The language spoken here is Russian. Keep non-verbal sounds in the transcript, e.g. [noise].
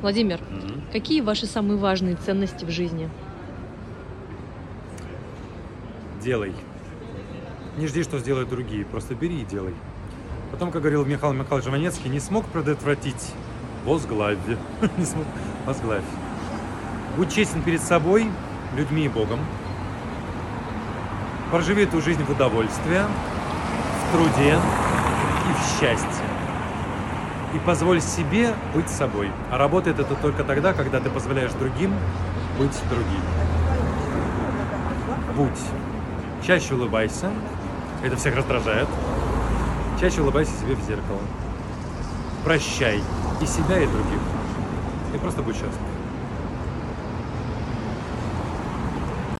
Владимир, Мгм. какие ваши самые важные ценности в жизни? Делай. Не жди, что сделают другие, просто бери и делай. Потом, как говорил Михаил Михайлович Жванецкий, не смог предотвратить, возглавь. [laughs] не смог, возглавь. Будь честен перед собой, людьми и Богом. Проживи эту жизнь в удовольствие, в труде и в счастье. И позволь себе быть собой. А работает это только тогда, когда ты позволяешь другим быть другими. Будь. Чаще улыбайся. Это всех раздражает. Чаще улыбайся себе в зеркало. Прощай и себя, и других. И просто будь счастлив.